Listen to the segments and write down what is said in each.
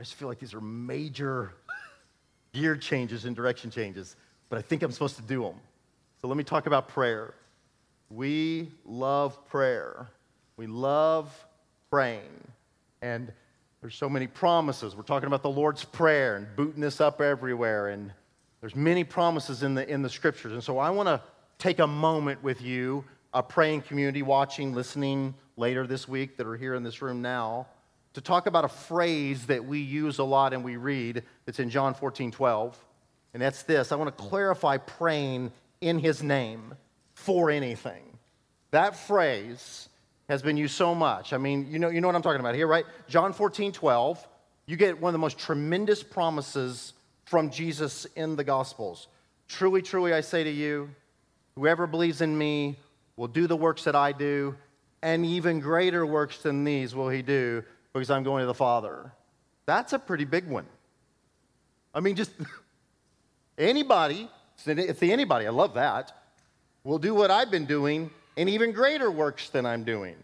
I just feel like these are major gear changes and direction changes, but I think I'm supposed to do them. So let me talk about prayer. We love prayer. We love praying. And there's so many promises. We're talking about the Lord's Prayer and booting this up everywhere. And there's many promises in the, in the scriptures. And so I want to take a moment with you, a praying community watching, listening later this week that are here in this room now, to talk about a phrase that we use a lot and we read that's in John 14, 12. And that's this I want to clarify praying in his name for anything. That phrase has been used so much. I mean, you know, you know what I'm talking about here, right? John 14, 12. You get one of the most tremendous promises from Jesus in the Gospels. Truly, truly, I say to you, whoever believes in me will do the works that I do, and even greater works than these will he do, because I'm going to the Father. That's a pretty big one. I mean, just anybody, the anybody, I love that, will do what I've been doing and even greater works than I'm doing.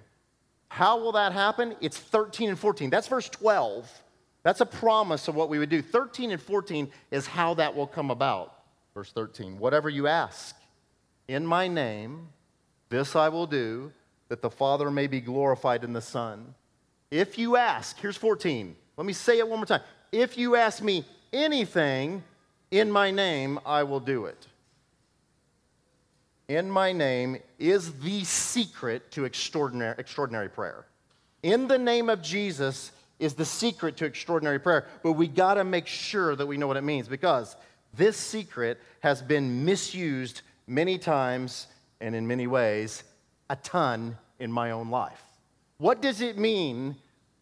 How will that happen? It's 13 and 14. That's verse 12. That's a promise of what we would do. 13 and 14 is how that will come about. Verse 13 Whatever you ask in my name, this I will do, that the Father may be glorified in the Son. If you ask, here's 14. Let me say it one more time. If you ask me anything in my name, I will do it in my name is the secret to extraordinary, extraordinary prayer. In the name of Jesus is the secret to extraordinary prayer. But we got to make sure that we know what it means because this secret has been misused many times and in many ways, a ton in my own life. What does it mean?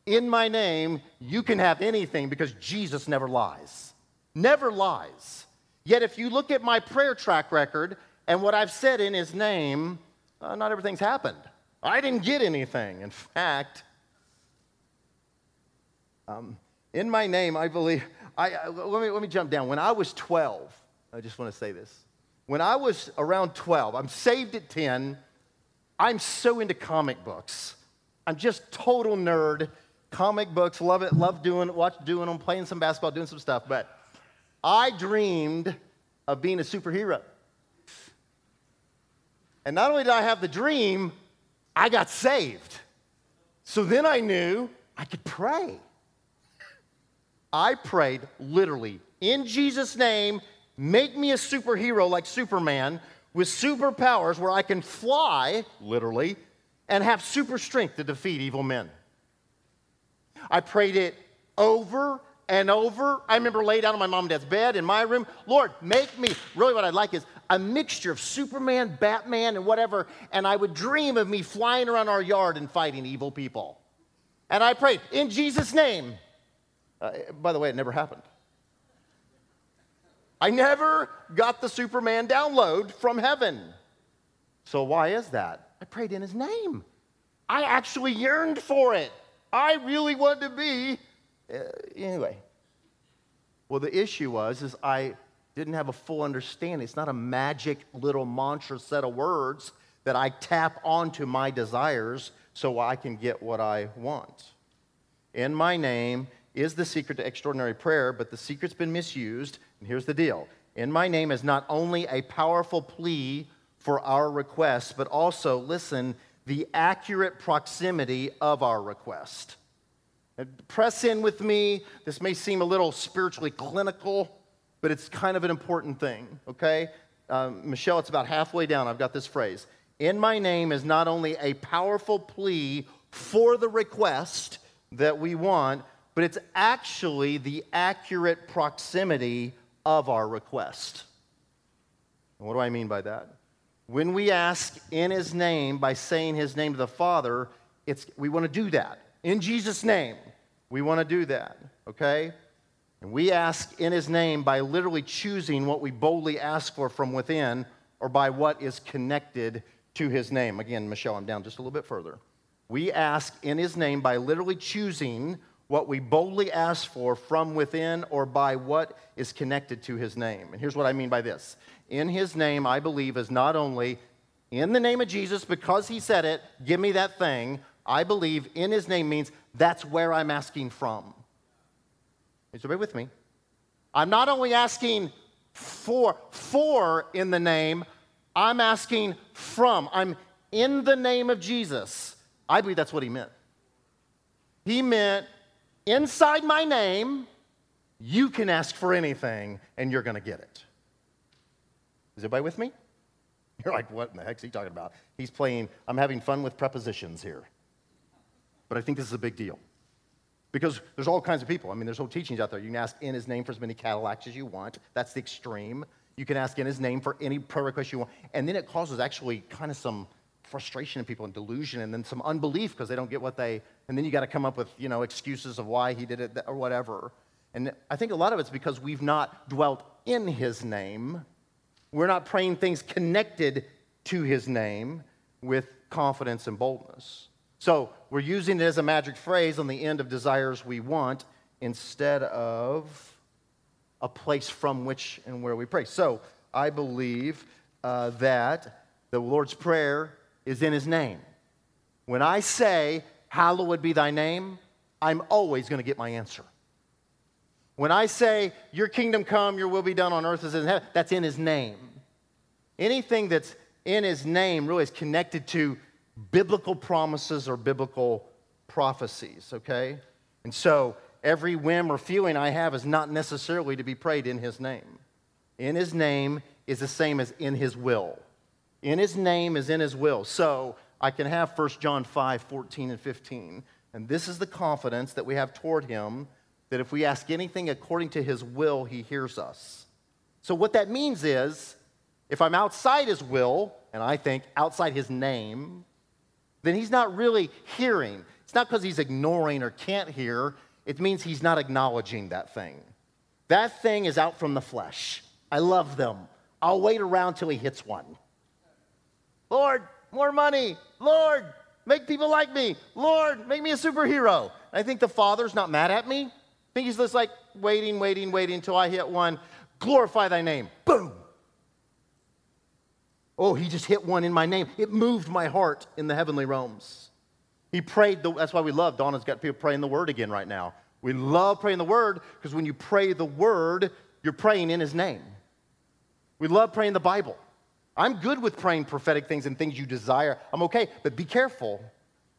In my name, you can have anything because Jesus never lies. Never lies. Yet, if you look at my prayer track record, and what I've said in his name, uh, not everything's happened. I didn't get anything. In fact, um, in my name, I believe, I, let, me, let me jump down. When I was 12, I just want to say this. When I was around 12, I'm saved at 10. I'm so into comic books. I'm just total nerd. Comic books, love it, love doing, watch doing them, playing some basketball, doing some stuff. But I dreamed of being a superhero. And not only did I have the dream, I got saved. So then I knew I could pray. I prayed literally, in Jesus' name, make me a superhero like Superman with superpowers where I can fly, literally, and have super strength to defeat evil men. I prayed it over and over. I remember laying down on my mom and dad's bed in my room. Lord, make me. Really, what I'd like is a mixture of Superman, Batman, and whatever, and I would dream of me flying around our yard and fighting evil people. And I prayed, in Jesus' name. Uh, by the way, it never happened. I never got the Superman download from heaven. So, why is that? I prayed in his name. I actually yearned for it. I really wanted to be. Uh, anyway. Well, the issue was is I didn't have a full understanding. It's not a magic little mantra set of words that I tap onto my desires so I can get what I want. In my name is the secret to extraordinary prayer, but the secret's been misused. And here's the deal In my name is not only a powerful plea for our requests, but also, listen, the accurate proximity of our request. Press in with me. This may seem a little spiritually clinical but it's kind of an important thing, okay? Um, Michelle, it's about halfway down. I've got this phrase. In my name is not only a powerful plea for the request that we want, but it's actually the accurate proximity of our request. What do I mean by that? When we ask in his name by saying his name to the Father, it's, we want to do that. In Jesus' name, we want to do that, okay? And we ask in his name by literally choosing what we boldly ask for from within or by what is connected to his name. Again, Michelle, I'm down just a little bit further. We ask in his name by literally choosing what we boldly ask for from within or by what is connected to his name. And here's what I mean by this in his name, I believe, is not only in the name of Jesus, because he said it, give me that thing. I believe in his name means that's where I'm asking from. So bear with me. I'm not only asking for, for in the name, I'm asking from. I'm in the name of Jesus. I believe that's what he meant. He meant inside my name, you can ask for anything and you're going to get it. Is everybody with me? You're like, what in the heck is he talking about? He's playing, I'm having fun with prepositions here. But I think this is a big deal. Because there's all kinds of people. I mean, there's whole teachings out there. You can ask in his name for as many Cadillacs as you want. That's the extreme. You can ask in his name for any prayer request you want. And then it causes actually kind of some frustration in people and delusion and then some unbelief because they don't get what they, and then you got to come up with, you know, excuses of why he did it or whatever. And I think a lot of it's because we've not dwelt in his name. We're not praying things connected to his name with confidence and boldness. So we're using it as a magic phrase on the end of desires we want instead of a place from which and where we pray. So I believe uh, that the Lord's Prayer is in His name. When I say, Hallowed be thy name, I'm always going to get my answer. When I say, Your kingdom come, your will be done on earth as in heaven, that's in His name. Anything that's in His name really is connected to biblical promises or biblical prophecies, okay? And so every whim or feeling I have is not necessarily to be prayed in his name. In his name is the same as in his will. In his name is in his will. So I can have 1 John 5, 14 and 15. And this is the confidence that we have toward him that if we ask anything according to his will, he hears us. So what that means is if I'm outside his will, and I think outside his name, then he's not really hearing. It's not because he's ignoring or can't hear, it means he's not acknowledging that thing. That thing is out from the flesh. I love them. I'll wait around till he hits one. Lord, more money. Lord, make people like me. Lord, make me a superhero. I think the Father's not mad at me. I think he's just like waiting, waiting, waiting until I hit one. Glorify thy name. Boom. Oh, he just hit one in my name. It moved my heart in the heavenly realms. He prayed, the, that's why we love, Donna's got people praying the word again right now. We love praying the word because when you pray the word, you're praying in his name. We love praying the Bible. I'm good with praying prophetic things and things you desire. I'm okay, but be careful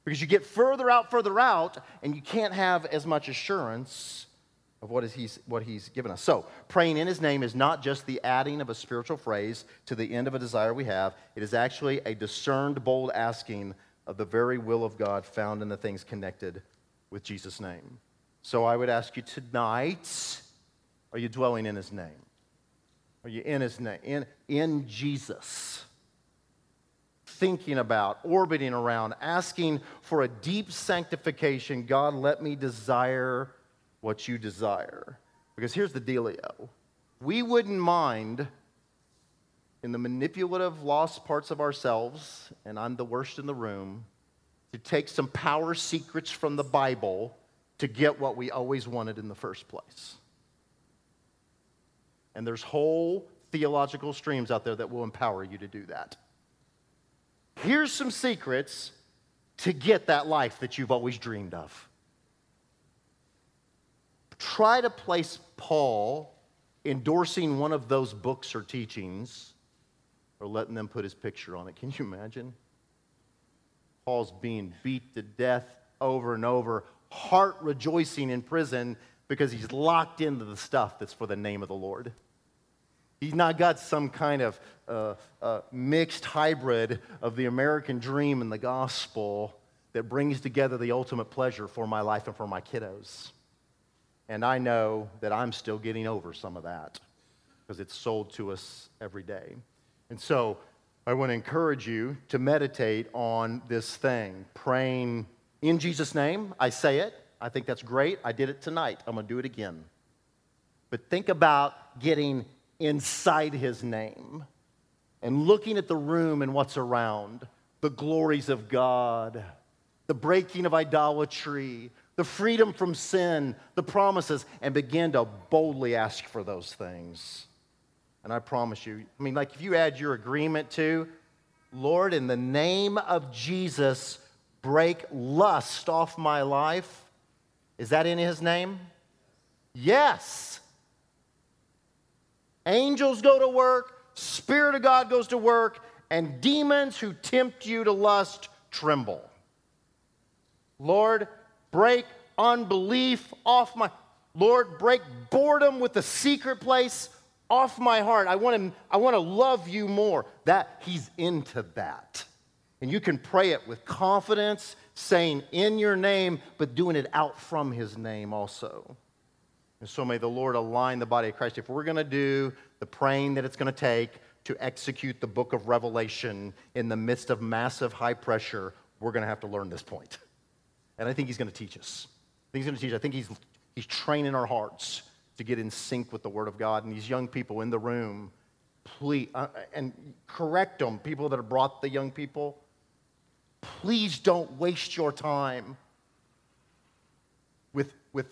because you get further out, further out, and you can't have as much assurance of what, is he's, what he's given us. So, praying in his name is not just the adding of a spiritual phrase to the end of a desire we have, it is actually a discerned, bold asking of the very will of God found in the things connected with Jesus' name. So, I would ask you tonight are you dwelling in his name? Are you in his name? In, in Jesus? Thinking about, orbiting around, asking for a deep sanctification. God, let me desire what you desire. Because here's the dealio we wouldn't mind in the manipulative, lost parts of ourselves, and I'm the worst in the room, to take some power secrets from the Bible to get what we always wanted in the first place. And there's whole theological streams out there that will empower you to do that. Here's some secrets to get that life that you've always dreamed of try to place Paul endorsing one of those books or teachings or letting them put his picture on it. Can you imagine? Paul's being beat to death over and over, heart rejoicing in prison because he's locked into the stuff that's for the name of the Lord. He's not got some kind of uh, uh, mixed hybrid of the American dream and the gospel that brings together the ultimate pleasure for my life and for my kiddos. And I know that I'm still getting over some of that because it's sold to us every day. And so I want to encourage you to meditate on this thing, praying in Jesus' name. I say it. I think that's great. I did it tonight. I'm going to do it again. But think about getting inside his name and looking at the room and what's around the glories of God, the breaking of idolatry, the freedom from sin, the promises, and begin to boldly ask for those things. And I promise you, I mean, like if you add your agreement to, Lord, in the name of Jesus, break lust off my life. Is that in his name? Yes. Angels go to work, Spirit of God goes to work, and demons who tempt you to lust tremble. Lord, break unbelief off my Lord, break boredom with the secret place off my heart. I want to I want to love you more. That he's into that. And you can pray it with confidence, saying in your name, but doing it out from his name also. And so may the Lord align the body of Christ. If we're going to do the praying that it's going to take to execute the book of Revelation in the midst of massive high pressure, we're going to have to learn this point. And I think he's going to teach us. I think he's going to teach. Us. I think he's, he's training our hearts to get in sync with the Word of God. And these young people in the room, please, uh, and correct them, people that have brought the young people, please don't waste your time with, with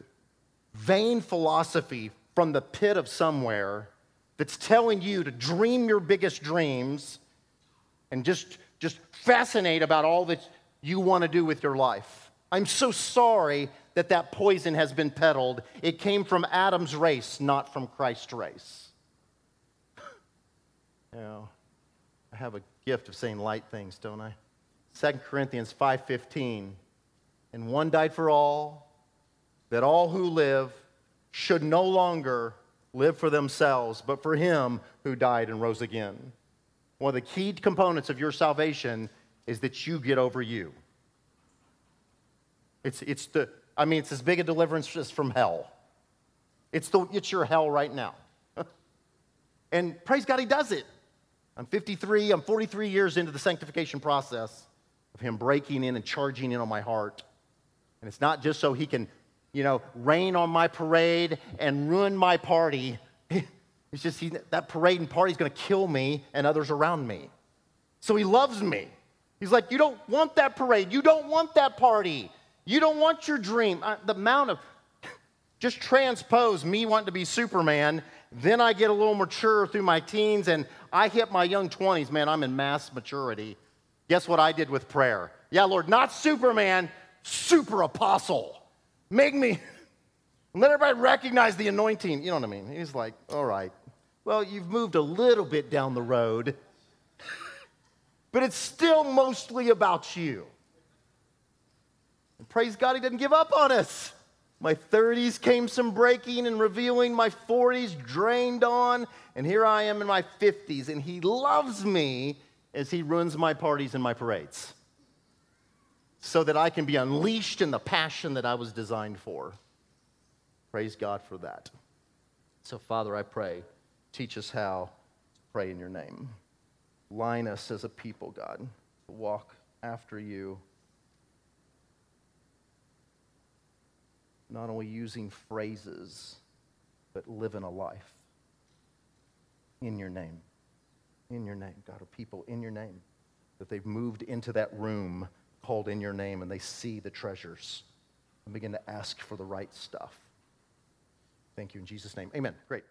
vain philosophy from the pit of somewhere that's telling you to dream your biggest dreams and just, just fascinate about all that you want to do with your life. I'm so sorry that that poison has been peddled. It came from Adam's race, not from Christ's race. you know, I have a gift of saying light things, don't I? 2 Corinthians 5:15. And one died for all, that all who live should no longer live for themselves, but for him who died and rose again. One of the key components of your salvation is that you get over you. It's, it's the, I mean, it's as big a deliverance as from hell. It's, the, it's your hell right now. and praise God, He does it. I'm 53, I'm 43 years into the sanctification process of Him breaking in and charging in on my heart. And it's not just so He can, you know, rain on my parade and ruin my party. It's just he, that parade and party is going to kill me and others around me. So He loves me. He's like, You don't want that parade. You don't want that party. You don't want your dream. Uh, the amount of, just transpose me wanting to be Superman, then I get a little mature through my teens and I hit my young 20s. Man, I'm in mass maturity. Guess what I did with prayer? Yeah, Lord, not Superman, super apostle. Make me, let everybody recognize the anointing. You know what I mean? He's like, all right, well, you've moved a little bit down the road, but it's still mostly about you. And praise God, He didn't give up on us. My 30s came some breaking and revealing, my 40s drained on, and here I am in my 50s, and He loves me as He ruins my parties and my parades so that I can be unleashed in the passion that I was designed for. Praise God for that. So, Father, I pray, teach us how to pray in your name. Line us as a people, God, to walk after you. not only using phrases, but living a life in your name. In your name. God, are people in your name that they've moved into that room called in your name and they see the treasures and begin to ask for the right stuff. Thank you in Jesus' name. Amen. Great.